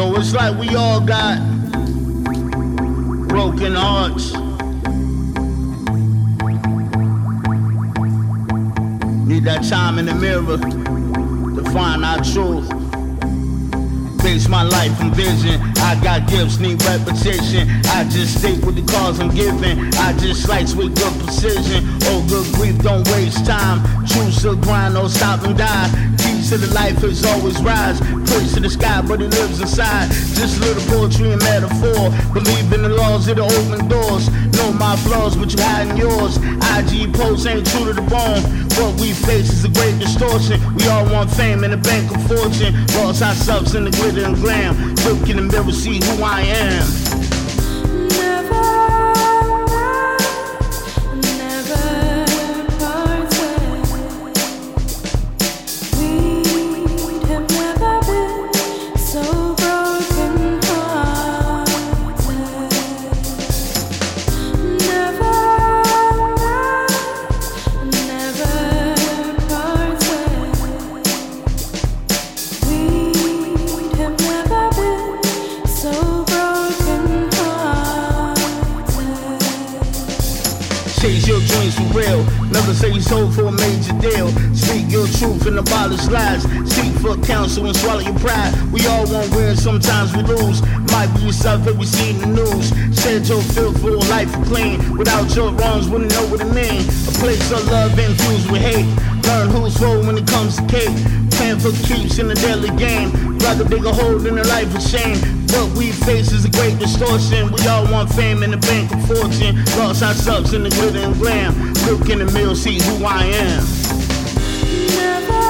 Yo, it's like we all got broken hearts. Need that time in the mirror to find our truth. Base my life on vision. I got gifts, need repetition. I just stick with the cause I'm giving. I just slice with good precision. Oh, good grief, don't waste time. Choose to grind, don't stop and die. To the life is always rise. Points to the sky, but it lives inside. Just little poetry and metaphor. Believe in the laws of the open doors. Know my flaws, but you hiding yours. IG posts ain't true to the bone. What we face is a great distortion. We all want fame and a bank of fortune. Lost ourselves in the glitter and glam. Look in the mirror, see who I am. Chase your dreams for real. Never say you sold for a major deal. Speak your truth and abolish lies. Seek for counsel and swallow your pride. We all want win, sometimes we lose. Might be yourself that we see the news. Shed your filthful life clean. Without your wrongs, wouldn't know what it mean. A place of love infused with hate. Learn who's who when it comes to cake. Plan for keeps in the daily game. Rather dig a hole in a life of shame. What we face is a great distortion. We all want fame and a bank of fortune. Lost ourselves in the glitter and glam. Look in the mirror, see who I am. Never